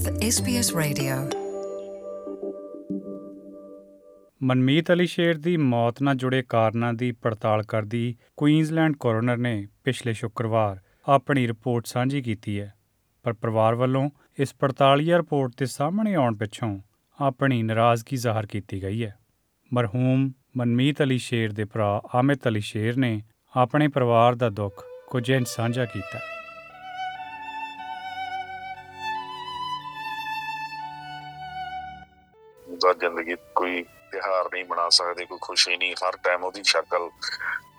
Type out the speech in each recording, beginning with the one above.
with SBS Radio. Manmeet Ali ਸ਼ੇਰ ਦੀ ਮੌਤ ਨਾਲ ਜੁੜੇ ਕਾਰਨਾਂ ਦੀ ਪੜਤਾਲ ਕਰਦੀ ਕੁਈਨਜ਼ਲੈਂਡ ਕੋਰੋਨਰ ਨੇ ਪਿਛਲੇ ਸ਼ੁੱਕਰਵਾਰ ਆਪਣੀ ਰਿਪੋਰਟ ਸਾਂਝੀ ਕੀਤੀ ਹੈ। ਪਰ ਪਰਿਵਾਰ ਵੱਲੋਂ ਇਸ ਪੜਤਾਲੀਆ ਰਿਪੋਰਟ ਦੇ ਸਾਹਮਣੇ ਆਉਣ ਪਿੱਛੋਂ ਆਪਣੀ ਨਾਰਾਜ਼ਗੀ ਜ਼ਾਹਰ ਕੀਤੀ ਗਈ ਹੈ। ਮਰਹੂਮ ਮਨਮੀਤ ਅਲੀ ਸ਼ੇਰ ਦੇ ਭਰਾ ਆਮਿਤ ਅਲੀ ਸ਼ੇਰ ਨੇ ਆਪਣੇ ਪਰਿਵਾਰ ਦਾ ਦੁੱਖ ਕੁਝ ਇੰਝ ਸਾਂਝਾ ਕੀਤਾ। ਦਾ ਜ਼ਿੰਦਗੀ ਕੋਈ ਤਿਹਾਰ ਨਹੀਂ ਮਨਾ ਸਕਦੇ, ਕੋਈ ਖੁਸ਼ੀ ਨਹੀਂ, ਹਰ ਟਾਈਮ ਉਹਦੀ ਸ਼ਕਲ,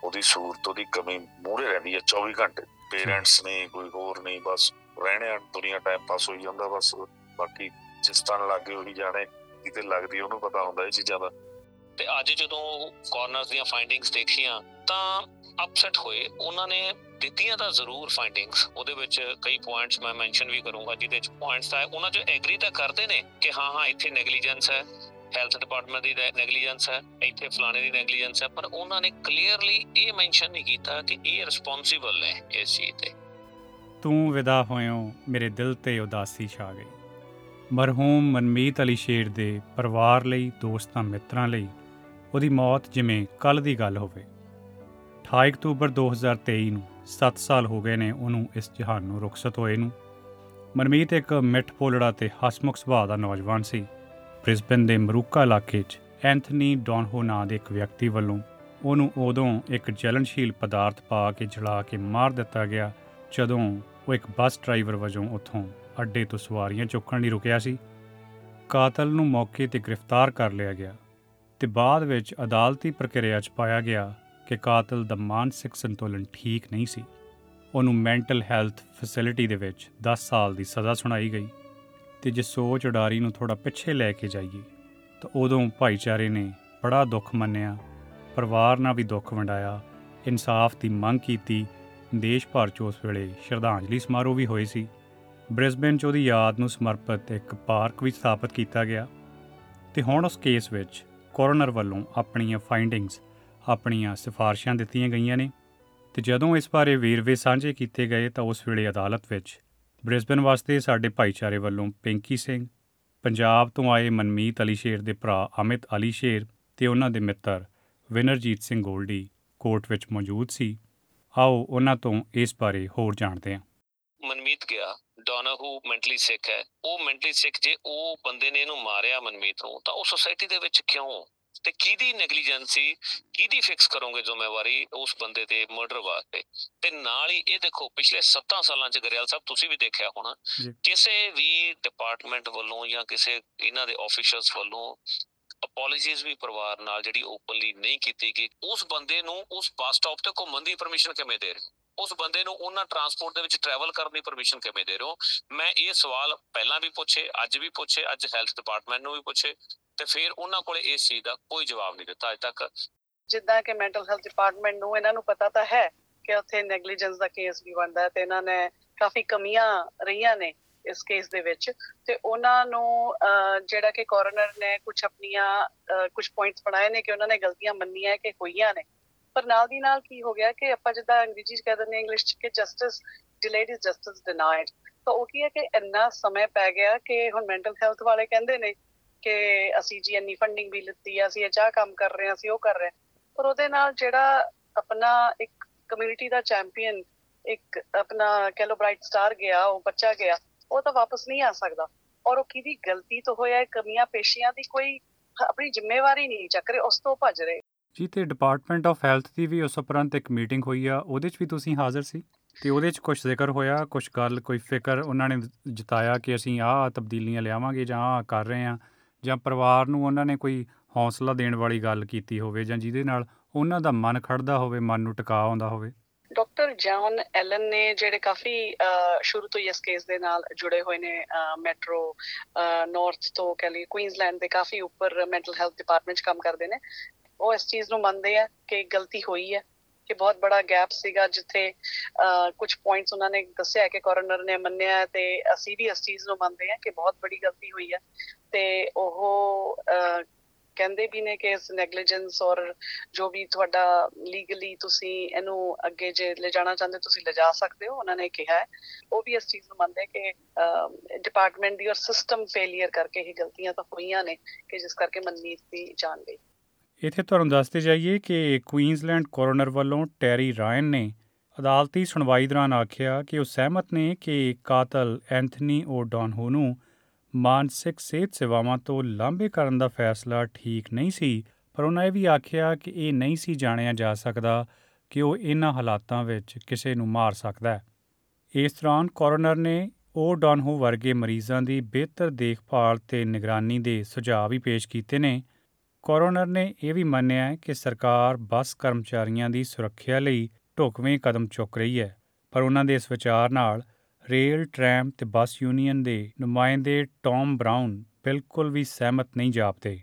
ਉਹਦੀ ਸੂਰਤ, ਉਹਦੀ ਕਮੀ ਮੂਹਰੇ ਰਹਿੰਦੀ ਹੈ 24 ਘੰਟੇ। ਪੇਰੈਂਟਸ ਨੇ, ਕੋਈ ਹੋਰ ਨਹੀਂ, ਬਸ ਰਹਿਣੇ ਦੁਨੀਆ ਟਾਈਮ ਪਾਸ ਹੋਈ ਜਾਂਦਾ, ਬਸ ਬਾਕੀ ਜਿਸ ਤਰ੍ਹਾਂ ਲੱਗੇ ਉਹੀ ਜਾਣੇ ਕਿਤੇ ਲੱਗਦੀ ਉਹਨੂੰ ਪਤਾ ਹੁੰਦਾ ਇਹ ਚੀਜ਼ਾਂ ਦਾ। ਤੇ ਅੱਜ ਜਦੋਂ ਕਾਰਨਰਸ ਦੀਆਂ ਫਾਈਂਡਿੰਗਸ ਦੇਖੀਆਂ, ਤਾਂ ਅਪਸੈਟ ਹੋਏ। ਉਹਨਾਂ ਨੇ ਦਿੱਤੀਆਂ ਤਾਂ ਜ਼ਰੂਰ ਫਾਈਂਡਿੰਗਸ ਉਹਦੇ ਵਿੱਚ ਕਈ ਪੁਆਇੰਟਸ ਮੈਂ ਮੈਂਸ਼ਨ ਵੀ ਕਰੂੰਗਾ, ਜਿਹਦੇ ਵਿੱਚ ਪੁਆਇੰਟਸ ਤਾਂ ਉਹਨਾਂ 'ਚ ਐਗਰੀ ਤਾਂ ਕਰਦੇ ਨੇ ਕਿ ਹਾਂ ਹਾਂ, ਇੱਥੇ ਨੈਗਲੀਜੈਂਸ ਹੈ ਹੈਲਥ ਡਿਪਾਰਟਮੈਂਟ ਦੀ ਨੈਗਲੀਜੈਂਸ ਹੈ, ਇੱਥੇ ਫਲਾਣੇ ਦੀ ਨੈਗਲੀਜੈਂਸ ਹੈ, ਪਰ ਉਹਨਾਂ ਨੇ ਕਲੀਅਰਲੀ ਇਹ ਮੈਂਸ਼ਨ ਨਹੀਂ ਕੀਤਾ ਕਿ ਇਹ ਰਿਸਪੌਂਸਿਬਲ ਨੇ ਇਸ ਚੀਜ਼ ਤੇ। ਤੂੰ ਵਿਦਾ ਹੋਇਓ, ਮੇਰੇ ਦਿਲ ਤੇ ਉਦਾਸੀ ਛਾ ਗਈ। ਮਰਹੂਮ ਮਨਮੀਤ ਅਲੀ ਸ਼ੇਰ ਦੇ ਪਰਿਵਾਰ ਲਈ, ਦੋਸਤਾਂ ਮਿੱਤਰਾਂ ਲਈ ਉਹਦੀ ਮੌਤ ਜਿਵੇਂ ਕੱਲ ਦੀ ਗੱਲ ਹੋਵੇ। 28 ਅਕਤੂਬਰ 2023 ਨੂੰ 7 ਸਾਲ ਹੋ ਗਏ ਨੇ ਉਹਨੂੰ ਇਸ ਜਹਾਨ ਨੂੰ ਰੁਖਸਤ ਹੋਏ ਨੂੰ। ਮਨਮੀਤ ਇੱਕ ਮਿੱਠ ਪੋਲੜਾ ਤੇ ਹਸਮੁਖ ਸੁਭਾਅ ਦਾ ਨੌਜਵਾਨ ਸੀ। ਬ੍ਰਿਸਬਨ ਦੇ ਮਰੂਕਾ ਇਲਾਕੇ 'ਚ ਐਂਥਨੀ ਡੌਨਹੋ ਨਾਂ ਦੇ ਇੱਕ ਵਿਅਕਤੀ ਵੱਲੋਂ ਉਹਨੂੰ ਉਦੋਂ ਇੱਕ ਜਲਨਸ਼ੀਲ ਪਦਾਰਥ ਪਾ ਕੇ ਜਲਾ ਕੇ ਮਾਰ ਦਿੱਤਾ ਗਿਆ, ਜਦੋਂ ਉਹ ਇੱਕ ਬੱਸ ਡਰਾਈਵਰ ਵਜੋਂ ਉੱਥੋਂ ਅੱਡੇ ਤੋਂ ਸਵਾਰੀਆਂ ਚੁੱਕਣ ਲਈ ਰੁਕਿਆ ਸੀ। ਕਾਤਲ ਨੂੰ ਮੌਕੇ ਤੇ ਗ੍ਰਿਫਤਾਰ ਕਰ ਲਿਆ ਗਿਆ ਤੇ ਬਾਅਦ ਵਿੱਚ ਅਦਾਲਤੀ ਪ੍ਰਕਿਰਿਆ 'ਚ ਪਾਇਆ ਗਿਆ ਕਿ ਕਾਤਲ ਦਾ ਮਾਨਸਿਕ ਸੰਤੁਲਨ ਠੀਕ ਨਹੀਂ ਸੀ। ਉਹਨੂੰ ਮੈਂਟਲ ਹੈਲਥ ਫੈਸਿਲਿਟੀ ਦੇ ਵਿੱਚ 10 ਸਾਲ ਦੀ ਸਜ਼ਾ ਸੁਣਾਈ ਗਈ ਤੇ ਜੇ ਸੋਚ ਉਡਾਰੀ ਨੂੰ ਥੋੜਾ ਪਿੱਛੇ ਲੈ ਕੇ ਜਾਈਏ, ਤਾਂ ਉਦੋਂ ਭਾਈਚਾਰੇ ਨੇ ਬੜਾ ਦੁੱਖ ਮੰਨਿਆ, ਪਰਿਵਾਰ ਨਾਲ ਵੀ ਦੁੱਖ ਵੰਡਾਇਆ, ਇਨਸਾਫ ਦੀ ਮੰਗ ਕੀਤੀ। ਦੇਸ਼ ਭਰ 'ਚ ਉਸ ਵੇਲੇ ਸ਼ਰਧਾਂਜਲੀ ਸਮਾਰੋਹ ਵੀ ਹੋਏ ਸੀ। ਬ੍ਰਿਸਬਨ 'ਚ ਉਹਦੀ ਯਾਦ ਨੂੰ ਸਮਰਪਿਤ ਇੱਕ ਪਾਰਕ ਵੀ ਸਥਾਪਿਤ ਕੀਤਾ ਗਿਆ ਤੇ ਹੁਣ ਉਸ ਕੇਸ ਵਿੱਚ ਕੋਰੋਨਰ ਵੱਲੋਂ ਆਪਣੀਆਂ ਫਾਈਂਡਿੰਗਸ ਆਪਣੀਆਂ ਸਿਫਾਰਸ਼ਾਂ ਦਿੱਤੀਆਂ ਗਈਆਂ ਨੇ ਤੇ ਜਦੋਂ ਇਸ ਬਾਰੇ ਵੇਰਵੇ ਸਾਂਝੇ ਕੀਤੇ ਗਏ ਤਾਂ ਉਸ ਵੇਲੇ ਅਦਾਲਤ ਵਿੱਚ ਬ੍ਰਿਸਬਨ ਵਾਸਤੇ ਸਾਡੇ ਭਾਈਚਾਰੇ ਵੱਲੋਂ ਪਿੰਕੀ ਸਿੰਘ, ਪੰਜਾਬ ਤੋਂ ਆਏ ਮਨਮੀਤ ਅਲੀ ਸ਼ੇਰ ਦੇ ਭਰਾ ਅਮਿਤ ਅਲੀ ਸ਼ੇਰ ਤੇ ਉਹਨਾਂ ਦੇ ਮਿੱਤਰ ਵਿਨਰਜੀਤ ਸਿੰਘ ਗੋਲਡੀ ਕੋਰਟ ਵਿੱਚ ਮੌਜੂਦ ਸੀ। ਆਓ ਉਹਨਾਂ ਤੋਂ ਇਸ ਬਾਰੇ ਹੋਰ ਜਾਣਦੇ ਹਾਂ। ਮਨਮੀਤ ਗਿਆ। ਡੋਨਾਹੂ ਮੈਂਟਲੀ ਸਿੱਖ ਹੈ। ਉਹ ਮੈਂਟਲੀ ਸਿੱਖ ਜੇ ਉਹ ਬੰਦੇ ਨੇ ਇਹਨੂੰ ਮਾਰਿਆ ਮਨਮੀਤ ਨੂੰ ਤਾਂ ਉਹ ਸੋਸਾਇਟੀ ਦੇ ਵਿੱਚ ਕਿਉਂ? ਤੇ ਕਿਹਦੀ ਨੈਗਲੀਜੈਂਸੀ ਕਿਹਦੀ ਫਿਕਸ ਕਰੋਗੇ ਜ਼ਿੰਮੇਵਾਰੀ ਉਸ ਬੰਦੇ ਤੇ ਮਰਡਰ ਵਾਸਤੇ? ਤੇ ਨਾਲ ਹੀ ਇਹ ਦੇਖੋ ਪਿਛਲੇ 7 ਸਾਲਾਂ ਚ ਗਰੇਵਾਲ ਸਾਹਿਬ ਤੁਸੀਂ ਵੀ ਦੇਖਿਆ ਹੋਣਾ। ਕਿਸੇ ਵੀ ਡਿਪਾਰਟਮੈਂਟ ਵੱਲੋਂ ਜਾਂ ਕਿਸੇ ਇਹਨਾਂ ਦੇ ਆਫੀਸ਼ੀਅਲਸ ਵੱਲੋਂ ਅਪੋਲੋਜੀਜ਼ ਵੀ ਪਰਿਵਾਰ ਨਾਲ ਜਿਹੜੀ ਓਪਨਲੀ ਨਹੀਂ ਕੀਤੀ ਗਈ ਉਸ ਬੰਦੇ ਨੂੰ ਉਸ ਬੱਸ ਸਟਾਪ ਤੇ ਘੁੰਮਣ ਦੀ ਪਰਮਿਸ਼ਨ ਕਿਵੇਂ ਦੇ ਰਹੇ ਹੋ? ਉਸ ਬੰਦੇ ਨੂੰ ਉਹਨਾਂ ਟਰਾਂਸਪੋਰਟ ਦੇ ਵਿੱਚ ਟਰੈਵਲ ਕਰਨ ਦੀ ਪਰਮਿਸ਼ਨ ਕਿਵੇਂ ਦੇ ਰਹੇ ਹੋ? ਮੈਂ ਇਹ ਸਵਾਲ ਪਹਿਲਾਂ ਵੀ ਪੁੱਛੇ ਅੱਜ ਵੀ ਪੁੱਛੇ ਅੱਜ ਹੈਲਥ ਡਿਪਾਰਟਮੈਂਟ ਨੂੰ ਵੀ ਪੁੱਛੇ ਤੇ ਫਿਰ ਉਹਨਾਂ ਕੋਲੇ ਇਸ ਚੀਜ਼ ਦਾ ਕੋਈ ਜਵਾਬ ਨਹੀਂ ਦਿੱਤਾ ਅਜੇ ਤੱਕ। ਜਿੱਦਾਂ ਕਿ ਮੈਂਟਲ ਹੈਲਥ ਡਿਪਾਰਟਮੈਂਟ ਨੂੰ ਇਹਨਾਂ ਨੂੰ ਪਤਾ ਤਾਂ ਹੈ ਕਿ ਉੱਥੇ ਨੈਗਲੀਜੈਂਸ ਦਾ ਕੇਸ ਵੀ ਬਣਦਾ ਹੈ ਤੇ ਇਹਨਾਂ ਨੇ ਕਾਫੀ ਕਮੀਆਂ ਰਹੀਆਂ ਨੇ ਇਸ ਕੇਸ ਦੇ ਵਿੱਚ। ਤੇ ਉਹਨਾਂ ਨੂੰ ਅਹ, ਜਿਹੜਾ ਕਿ ਕੋਰੋਨਰ ਨੇ ਕੁਝ ਆਪਣੀਆਂ ਕੁਝ ਪੁਆਇੰਟਸ ਬਣਾਏ ਨੇ ਕਿ ਉਹਨਾਂ ਨੇ ਗਲਤੀਆਂ ਮੰਨੀਆਂ ਕਿ ਹੋਈਆਂ ਨੇ। ਪਰ ਨਾਲ ਦੀ ਨਾਲ ਕੀ ਹੋ ਗਿਆ ਕਿ ਆਪਾਂ ਜਿੱਦਾਂ ਅੰਗਰੇਜ਼ੀ ਚ ਕਹਿ ਦਿੰਦੇ ਇੰਗਲਿਸ਼ ਚ ਕਿ justice delayed is justice denied ਤਾਂ ਉਹ ਕੀ ਹੈ ਕਿ ਇੰਨਾ ਸਮੇਂ ਪੈ ਗਿਆ ਕਿ ਹੁਣ ਮੈਂਟਲ ਹੈਲਥ ਵਾਲੇ ਕਹਿੰਦੇ ਨੇ ਕਿ ਅਸੀਂ ਜੀ ਇੰਨੀ ਫੰਡਿੰਗ ਵੀ ਲਿੱਤੀ ਆ ਅਸੀਂ ਇਹ ਚਾਹ ਕੰਮ ਕਰ ਰਹੇ ਹਾਂ ਅਸੀਂ ਉਹ ਕਰ ਰਹੇ ਹਾਂ। ਪਰ ਉਹਦੇ ਨਾਲ ਜਿਹੜਾ ਆਪਣਾ ਇੱਕ ਕਮਿਊਨਿਟੀ ਦਾ ਚੈਂਪੀਅਨ ਇੱਕ ਆਪਣਾ ਕਹਿ ਲੋ ਬ੍ਰਾਈਟ ਸਟਾਰ ਗਿਆ ਉਹ ਬੱਚਾ ਗਿਆ ਉਹ ਤਾਂ ਵਾਪਸ ਨਹੀਂ ਆ ਸਕਦਾ। ਔਰ ਉਹ ਕਿਹਦੀ ਗਲਤੀ ਤੋਂ ਹੋਇਆ ਹੈ, ਕਮੀਆਂ ਪੇਸ਼ੀਆਂ ਦੀ ਕੋਈ ਆਪਣੀ ਜ਼ਿੰਮੇਵਾਰੀ ਨਹੀਂ ਚੱਕ ਰਹੇ ਉਸ ਤੋਂ ਭੱਜ ਰਹੇ। ਜੀ ਤੇ ਡਿਪਾਰਟਮੈਂਟ ਆਫ ਹੈਲਥ ਦੀ ਵੀ ਉਸ ਉਪਰੰਤ ਇੱਕ ਮੀਟਿੰਗ ਹੋਈ ਆ ਉਹਦੇ 'ਚ ਵੀ ਤੁਸੀਂ ਹਾਜ਼ਰ ਸੀ? ਤੇ ਉਹਦੇ 'ਚ ਕੁਝ ਜ਼ਿਕਰ ਹੋਇਆ ਕੁਝ ਗੱਲ ਕੋਈ ਫਿਕਰ ਉਹਨਾਂ ਨੇ ਜਤਾਇਆ ਕਿ ਅਸੀਂ ਆਹ ਤਬਦੀਲੀਆਂ ਲਿਆਵਾਂਗੇ ਜਾਂ ਆਹ ਕਰ ਰਹੇ ਹਾਂ? ਜਾਂ ਪਰਿਵਾਰ ਨੂੰ ਉਹਨਾਂ ਨੇ ਕੋਈ ਹੌਸਲਾ ਦੇਣ ਵਾਲੀ ਗੱਲ ਕੀਤੀ ਹੋਵੇ ਜਾਂ ਜਿਹਦੇ ਨਾਲ ਉਹਨਾਂ ਦਾ ਮਨ ਖੜਦਾ ਹੋਵੇ ਮਨ ਨੂੰ ਟਿਕਾ ਆਉਂਦਾ ਹੋਵੇ? ਡਾਕਟਰ ਜੌਨ ਐਲਨ ਨੇ ਜਿਹੜੇ ਕਾਫੀ ਅਹ, ਸ਼ੁਰੂ ਤੋਂ ਹੀ ਇਸ ਕੇਸ ਦੇ ਨਾਲ ਜੁੜੇ ਹੋਏ ਨੇ ਮੈਟਰੋ ਨਾਰਥ ਤੋਂ ਕਹ ਲਈ ਕੁਈਨਜ਼ਲੈਂਡ ਦੇ ਕਾਫੀ ਉੱਪਰ ਮੈਂਟਲ ਹੈਲਥ ਡਿਪਾਰਟਮੈਂਟ 'ਚ ਕੰਮ ਕਰਦੇ ਨੇ। ਉਹ ਇਸ ਚੀਜ਼ ਨੂੰ ਮੰਨਦੇ ਆ ਕਿ ਗਲਤੀ ਹੋਈ ਹੈ। ਕਿ ਬਹੁਤ ਬੜਾ ਗੈਪ ਸੀਗਾ ਜਿੱਥੇ ਕੁਝ ਪੁਆਇੰਟਸ ਉਹਨਾਂ ਨੇ ਦੱਸਿਆ ਕਿ ਕੋਰਨਰ ਨੇ ਮੰਨਿਆ ਹੈ ਤੇ ਅਸੀਂ ਵੀ ਇਸ ਚੀਜ਼ ਨੂੰ ਮੰਨਦੇ ਹਾਂ ਕਿ ਬਹੁਤ ਬੜੀ ਗਲਤੀ ਹੋਈ ਹੈ। ਤੇ ਉਹ ਅਹ, ਕਹਿੰਦੇ ਵੀ ਨੇ ਕਿ ਇਸ ਨੈਗਲੀਜੈਂਸ ਔਰ ਜੋ ਵੀ ਤੁਹਾਡਾ ਲੀਗਲੀ ਤੁਸੀਂ ਇਹਨੂੰ ਅੱਗੇ ਜੇ ਲੈ ਜਾਣਾ ਚਾਹੁੰਦੇ ਤੁਸੀਂ ਲਿਜਾ ਸਕਦੇ ਹੋ ਉਹਨਾਂ ਨੇ ਕਿਹਾ ਹੈ। ਉਹ ਵੀ ਇਸ ਚੀਜ਼ ਨੂੰ ਮੰਨਦੇ ਕਿ ਡਿਪਾਰਟਮੈਂਟ ਦੀ ਔਰ ਸਿਸਟਮ ਫੇਲਿਅਰ ਕਰਕੇ ਹੀ ਗਲਤੀਆਂ ਤਾਂ ਹੋਈਆਂ ਨੇ ਕਿ ਜਿਸ ਕਰਕੇ ਮਨਮੀਤ ਦੀ ਜਾਨ ਗਈ। ਇੱਥੇ ਤੁਹਾਨੂੰ ਦੱਸਦੇ ਜਾਈਏ ਕਿ ਕੁਈਨਜ਼ਲੈਂਡ ਕੋਰੋਨਰ ਵੱਲੋਂ ਟੈਰੀ ਰਾਇਨ ਨੇ ਅਦਾਲਤੀ ਸੁਣਵਾਈ ਦੌਰਾਨ ਆਖਿਆ ਕਿ ਉਹ ਸਹਿਮਤ ਨੇ ਕਿ ਕਾਤਲ ਐਂਥਨੀ ਓਡੋਨਹੋ ਨੂੰ ਮਾਨਸਿਕ ਸਿਹਤ ਸੇਵਾਵਾਂ ਤੋਂ ਲਾਂਭੇ ਕਰਨ ਦਾ ਫੈਸਲਾ ਠੀਕ ਨਹੀਂ ਸੀ, ਪਰ ਉਹਨਾਂ ਇਹ ਵੀ ਆਖਿਆ ਕਿ ਇਹ ਨਹੀਂ ਸੀ ਜਾਣਿਆ ਜਾ ਸਕਦਾ ਕਿ ਉਹ ਇਹਨਾਂ ਹਾਲਾਤਾਂ ਵਿੱਚ ਕਿਸੇ ਨੂੰ ਮਾਰ ਸਕਦਾ ਹੈ। ਇਸ ਦੌਰਾਨ ਕੋਰੋਨਰ ਨੇ ਓਡੋਨਹੋ ਵਰਗੇ ਮਰੀਜ਼ਾਂ ਦੀ ਬਿਹਤਰ ਦੇਖਭਾਲ ਤੇ ਨਿਗਰਾਨੀ ਦੇ ਸੁਝਾਅ ਵੀ ਪੇਸ਼ ਕੀਤੇ ਨੇ। ਕੋਰੋਨਰ ਨੇ ਇਹ ਵੀ ਮੰਨਿਆ ਹੈ ਕਿ ਸਰਕਾਰ ਬੱਸ ਕਰਮਚਾਰੀਆਂ ਦੀ ਸੁਰੱਖਿਆ ਲਈ ਢੁਕਵੇਂ ਕਦਮ ਚੁੱਕ ਰਹੀ ਹੈ, ਪਰ ਉਹਨਾਂ ਦੇ ਇਸ ਵਿਚਾਰ ਨਾਲ ਰੇਲ ਟ੍ਰੈਮ ਤੇ ਬੱਸ ਯੂਨੀਅਨ ਦੇ ਨੁਮਾਇੰਦੇ ਟੌਮ ਬਰਾਊਨ ਬਿਲਕੁਲ ਵੀ ਸਹਿਮਤ ਨਹੀਂ ਜਾਪਦੇ।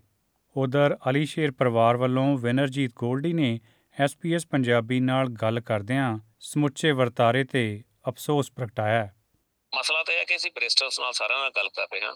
ਉਧਰ ਅਲੀਸ਼ੇਰ ਪਰਿਵਾਰ ਵੱਲੋਂ ਵਿਨਰਜੀਤ ਗੋਲਡੀ ਨੇ ਐਸਪੀਐਸ ਪੰਜਾਬੀ ਨਾਲ ਗੱਲ ਕਰਦਿਆਂ ਸਮੁੱਚੇ ਵਰਤਾਰੇ ਤੇ ਅਫਸੋਸ ਪ੍ਰਗਟਾਇਆ। ਹੈ ਮਸਲਾ ਤਾਂ ਇਹ ਹੈ ਕਿ ਅਸੀਂ ਬ੍ਰਿਸਟਲਸ ਨਾਲ ਸਾਰਿਆਂ ਨਾਲ ਗੱਲ ਕਰ ਰਹੇ ਹਾਂ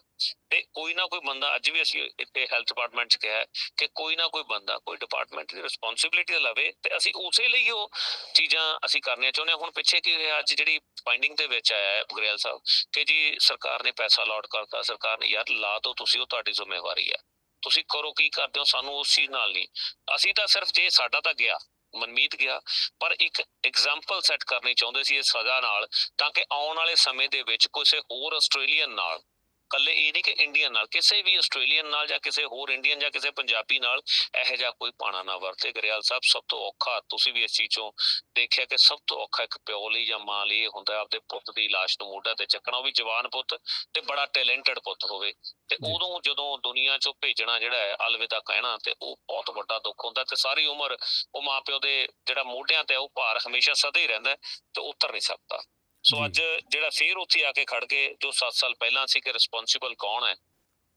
ਤੇ ਕੋਈ ਨਾ ਕੋਈ ਬੰਦਾ, ਅੱਜ ਵੀ ਅਸੀਂ ਇੱਥੇ ਹੈਲਥ ਡਿਪਾਰਟਮੈਂਟ 'ਚ ਕਿਹਾ ਕਿ ਕੋਈ ਨਾ ਕੋਈ ਬੰਦਾ ਕੋਈ ਡਿਪਾਰਟਮੈਂਟ ਦੀ ਰਿਸਪੌਂਸਿਬਿਲਿਟੀ ਲਵੇ ਤੇ ਅਸੀਂ ਉਸੇ ਲਈ ਉਹ ਚੀਜ਼ਾਂ ਅਸੀਂ ਕਰਨੀਆਂ ਚਾਹੁੰਦੇ ਹਾਂ। ਹੁਣ ਪਿੱਛੇ ਕੀ ਹੋਇਆ, ਅੱਜ ਜਿਹੜੀ ਫਾਈਂਡਿੰਗ ਦੇ ਵਿੱਚ ਆਇਆ ਹੈ ਗਰੇਲ ਸਾਹਿਬ ਕਿ ਜੀ ਸਰਕਾਰ ਨੇ ਪੈਸਾ ਅਲਾਟ ਕਰਤਾ, ਸਰਕਾਰ ਨੇ ਯਾਰ ਲਾ ਦੋ ਤੁਸੀਂ, ਉਹ ਤੁਹਾਡੀ ਜ਼ਿੰਮੇਵਾਰੀ ਹੈ। ਤੁਸੀਂ ਕਰੋ, ਕੀ ਕਰਦੇ ਹੋ? ਸਾਨੂੰ ਉਸ ਚੀਜ਼ ਨਾਲ ਨਹੀਂ। ਅਸੀਂ ਤਾਂ ਸਿਰਫ ਜੇ ਸਾਡਾ ਤਾਂ ਗਿਆ ਮਨਮੀਤ ਗਿਆ, ਪਰ ਇੱਕ ਐਗਜ਼ਾਮਪਲ ਸੈੱਟ ਕਰਨੀ ਚਾਹੁੰਦੇ ਸੀ ਇਸ ਸਜ਼ਾ ਨਾਲ ਤਾਂ ਕਿ ਆਉਣ ਵਾਲੇ ਸਮੇਂ ਦੇ ਵਿੱਚ ਕਿਸੇ ਹੋਰ ਆਸਟ੍ਰੇਲੀਅਨ ਨਾਲ ਕੱਲੇ ਇਹ ਨਹੀਂ ਕਿ ਇੰਡੀਅਨ ਨਾਲ ਕਿਸੇ ਵੀ ਆਸਟ੍ਰੇਲੀਅਨ ਨਾਲ ਜਾਂ ਕਿਸੇ ਹੋਰ ਇੰਡੀਅਨ ਜਾਂ ਕਿਸੇ ਪੰਜਾਬੀ ਨਾਲ ਇਹੋ ਜਿਹਾ ਕੋਈ ਪਾਣਾ ਨਾ ਵਰਤੇ। ਗਰੇਵਾਲ ਸਾਹਿਬ ਸਭ ਤੋਂ ਔਖਾ ਤੁਸੀਂ ਵੀ ਇਸ ਚੀਜ਼ ਚੋਂ ਦੇਖਿਆ ਕਿ ਸਭ ਤੋਂ ਔਖਾ ਇੱਕ ਪਿਓ ਲਈ ਜਾਂ ਮਾਂ ਲਈ ਹੁੰਦਾ ਆਪਦੇ ਪੁੱਤ ਦੀ ਲਾਸ਼ ਨੂੰ ਮੋਢਾ ਤੇ ਚੱਕਣਾ। ਉਹ ਵੀ ਜਵਾਨ ਪੁੱਤ ਤੇ ਬੜਾ ਟੈਲੈਂਟਡ ਪੁੱਤ ਹੋਵੇ। ਤੇ। ਉਦੋਂ ਜਦੋਂ ਦੁਨੀਆ ਚੋਂ ਭੇਜਣਾ ਜਿਹੜਾ ਹੈ ਅਲਵਿਦਾ ਕਹਿਣਾ ਤੇ ਉਹ ਬਹੁਤ ਵੱਡਾ ਦੁੱਖ ਹੁੰਦਾ। ਤੇ ਸਾਰੀ ਉਮਰ ਉਹ ਮਾਪਿਓ ਦੇ ਜਿਹੜਾ ਮੋਢਿਆਂ ਤੇ ਉਹ ਭਾਰ ਹਮੇਸ਼ਾ ਸਦਾ ਹੀ ਰਹਿੰਦਾ ਤੇ ਉਤਰ ਨਹੀਂ ਸਕਦਾ। ਸੋ। ਅੱਜ ਜਿਹੜਾ ਫੇਰ ਉੱਥੇ ਆ ਕੇ ਖੜ ਗਏ ਜੋ 7 ਸਾਲ ਪਹਿਲਾਂ ਸੀ ਕਿ ਰਿਸਪੌਂਸਿਬਲ ਕੌਣ ਹੈ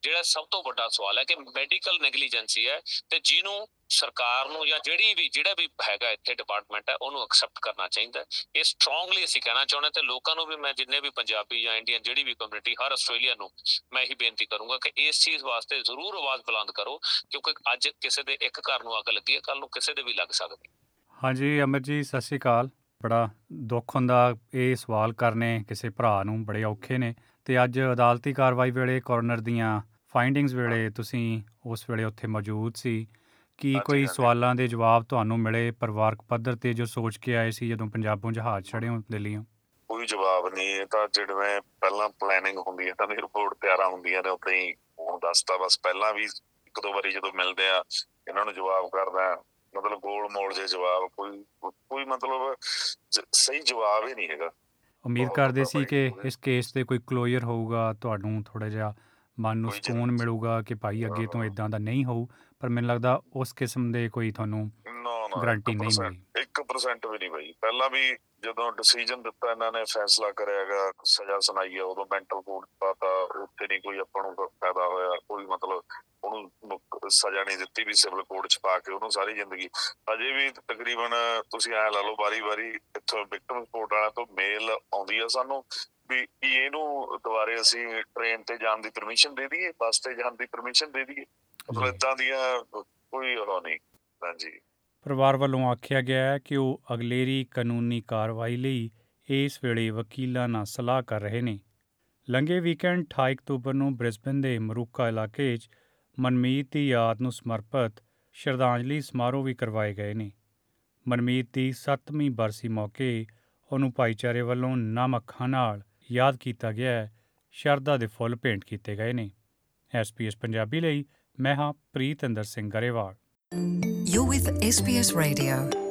ਜਿਹੜਾ ਸਭ ਤੋਂ ਵੱਡਾ ਸਵਾਲ ਹੈ ਕਿ ਮੈਡੀਕਲ ਨੈਗਲੀਜੈਂਸੀ ਹੈ ਤੇ ਜਿਹਨੂੰ ਸਰਕਾਰ ਨੂੰ ਜਾਂ ਜਿਹੜੀ ਵੀ ਜਿਹੜਾ ਵੀ ਹੈਗਾ ਇੱਥੇ ਡਿਪਾਰਟਮੈਂਟ ਹੈ ਉਹਨੂੰ ਐਕਸੈਪਟ ਕਰਨਾ ਚਾਹੀਦਾ। ਇਹ ਸਟਰੋਂਗਲੀ ਅਸੀਂ ਕਹਿਣਾ ਚਾਹੁੰਦੇ ਤੇ ਲੋਕਾਂ ਨੂੰ ਵੀ ਮੈਂ ਜਿੰਨੇ ਵੀ ਪੰਜਾਬੀ ਜਾਂ ਇੰਡੀਅਨ ਜਿਹੜੀ ਵੀ ਕਮਿਊਨਿਟੀ ਹਰ ਆਸਟ੍ਰੇਲੀਆ ਨੂੰ ਮੈਂ ਇਹੀ ਬੇਨਤੀ ਕਰੂੰਗਾ ਕਿ ਇਸ ਚੀਜ਼ ਵਾਸਤੇ ਜ਼ਰੂਰ ਆਵਾਜ਼ ਬੁਲੰਦ ਕਰੋ ਕਿਉਂਕਿ ਅੱਜ ਕਿਸੇ ਦੇ ਇੱਕ ਘਰ ਨੂੰ ਅੱਗ ਲੱਗੀ ਹੈ ਕੱਲ ਨੂੰ ਕਿਸੇ ਦੇ ਵੀ ਲੱਗ ਸਕਦੀ। ਹਾਂਜੀ ਅਮਰ ਜੀ ਸਤਿ ਸ਼੍ਰੀ ਅਕਾਲ ਬੜਾ ਦੁੱਖ ਹੁੰਦਾ। ਇਹ ਸਵਾਲ ਕਰਨੇ ਕਿਸੇ ਭਰਾ ਨੂੰ ਬੜੇ ਔਖੇ ਨੇ। ਤੇ ਅੱਜ ਅਦਾਲਤੀ ਕਾਰਵਾਈ ਵੇਲੇ ਕੋਰਨਰ ਦੀਆਂ ਫਾਈਂਡਿੰਗਸ ਵੇਲੇ ਤੁਸੀਂ ਉਸ ਵੇਲੇ ਉੱਥੇ ਮੌਜੂਦ ਸੀ। ਕੀ ਕੋਈ। ਸਵਾਲਾਂ ਦੇ ਜਵਾਬ ਤੁਹਾਨੂੰ ਮਿਲੇ ਪਰਿਵਾਰਕ ਪੱਧਰ ਤੇ ਜੋ ਸੋਚ ਕੇ ਆਏ ਸੀ ਜਦੋਂ ਪੰਜਾਬੋਂ ਜਹਾਜ਼ ਚੜ੍ਹੇ ਹੋ ਦਿੱਲੀੋਂ ਕੋਈ ਜਵਾਬ ਨਹੀਂ। ਇਹ ਤਾਂ ਜਿਵੇਂ ਪਹਿਲਾਂ ਪਲੈਨਿੰਗ ਹੁੰਦੀ ਹੈ ਤਾਂ ਰਿਪੋਰਟ ਤਿਆਰਾਂ ਹੁੰਦੀਆਂ ਨੇ ਉੱਤੇ ਹੀ ਹੁਣ ਦੱਸਤਾ ਬਸ ਪਹਿਲਾਂ ਵੀ ਇੱਕ ਦੋ ਵਾਰੀ ਜਦੋਂ ਮਿਲਦੇ ਆ ਇਹਨਾਂ ਨੂੰ ਜਵਾਬ ਕਰਦਾ। ਮਤਲਬ ਗੋਲ ਮੋਲ ਜੇ ਜਵਾਬ ਕੋਈ ਕੋਈ ਮਤਲਬ ਸਹੀ ਜਵਾਬ ਹੀ ਨਹੀਂ ਹੈਗਾ ਉਮੀਦ ਕਰਦੇ ਸੀ ਕਿ ਇਸ ਕੇਸ ਤੇ ਕੋਈ ਕਲੋਜ਼ਰ ਹੋਊਗਾ ਤੁਹਾਨੂੰ ਥੋੜਾ ਜਿਹਾ ਮਨ ਨੂੰ ਸਕੂਨ। ਮਿਲੂਗਾ ਕਿ ਭਾਈ ਅੱਗੇ ਤੋਂ ਹਾਂ। ਇਦਾਂ ਦਾ ਨਹੀਂ ਹੋਊ ਪਰ ਮੈਨੂੰ ਲੱਗਦਾ ਉਸ ਕਿਸਮ ਦੇ ਕੋਈ ਤੁਹਾਨੂੰ ਗਰੰਟੀ ਨਹੀਂ 1% ਮਿਲੀ 1% ਵੀ ਨਹੀਂ ਬਈ ਪਹਿਲਾਂ ਵੀ ਜਦੋਂ ਡਿਸੀਜਨ ਦਿੱਤਾ ਇਹਨਾਂ ਨੇ ਫੈਸਲਾ ਕਰਿਆਗਾ ਸਜ਼ਾ ਸੁਣਾਈ ਆ ਉਦੋਂ ਮੈਂਟਲ ਕੋਡ ਪਾਤਾ ਉੱਥੇ ਨਹੀਂ ਕੋਈ ਆਪਾਂ ਨੂੰ ਫਾਇਦਾ ਹੋਇਆ ਕੋਈ ਮਤਲਬ ਉਹਨੂੰ ਸਜ਼ਾ ਨਹੀਂ ਦਿੱਤੀ ਵੀ ਸਿਵਲ ਕੋਡ ਚ ਪਾ ਕੇ ਉਹਨੂੰ ਸਾਰੀ ਜ਼ਿੰਦਗੀ। ਅਜੇ ਵੀ ਤਕਰੀਬਨ ਤੁਸੀਂ ਐ ਲਾ ਲਓ ਵਾਰੀ ਇੱਥੋਂ ਵਿਕਟਮ ਸਪੋਰਟ ਵਾਲਿਆਂ ਤੋਂ ਮੇਲ ਆਉਂਦੀ ਆ ਸਾਨੂੰ ਵੀ ਇਹਨੂੰ ਦੁਬਾਰੇ ਅਸੀਂ ਟ੍ਰੇਨ ਤੇ ਜਾਣ ਦੀ ਪਰਮਿਸ਼ਨ ਦੇ ਦਈਏ ਬੱਸ ਤੇ ਜਾਣ ਦੀ ਪਰਮਿਸ਼ਨ ਦੇ ਦਈਏ। ਮਤਲਬ। ਇਦਾਂ ਦੀਆਂ ਕੋਈ ਉਹ ਨਹੀਂ। ਹਾਂਜੀ। ਪਰਿਵਾਰ ਵੱਲੋਂ ਆਖਿਆ ਗਿਆ ਹੈ ਕਿ ਉਹ ਅਗਲੇਰੀ ਕਾਨੂੰਨੀ ਕਾਰਵਾਈ ਲਈ ਇਸ ਵੇਲੇ ਵਕੀਲਾਂ ਨਾਲ ਸਲਾਹ ਕਰ ਰਹੇ ਨੇ। ਲੰਘੇ ਵੀਕਐਂਡ 28 ਅਕਤੂਬਰ ਨੂੰ ਬ੍ਰਿਸਬਨ ਦੇ ਮਰੂਕਾ ਇਲਾਕੇ 'ਚ ਮਨਮੀਤ ਦੀ ਯਾਦ ਨੂੰ ਸਮਰਪਿਤ ਸ਼ਰਧਾਂਜਲੀ ਸਮਾਰੋਹ ਵੀ ਕਰਵਾਏ ਗਏ ਨੇ। ਮਨਮੀਤ ਦੀ 7ਵੀਂ ਬਰਸੀ ਮੌਕੇ ਉਹਨੂੰ ਭਾਈਚਾਰੇ ਵੱਲੋਂ ਨਮ ਅੱਖਾਂ ਨਾਲ ਯਾਦ ਕੀਤਾ ਗਿਆ ਹੈ। ਸ਼ਰਧਾ ਦੇ ਫੁੱਲ ਭੇਂਟ ਕੀਤੇ ਗਏ ਨੇ। ਐਸਪੀਐਸ ਪੰਜਾਬੀ ਲਈ ਮੈਂ ਹਾਂ Pritinder Singh Grewal. You're with SBS Radio.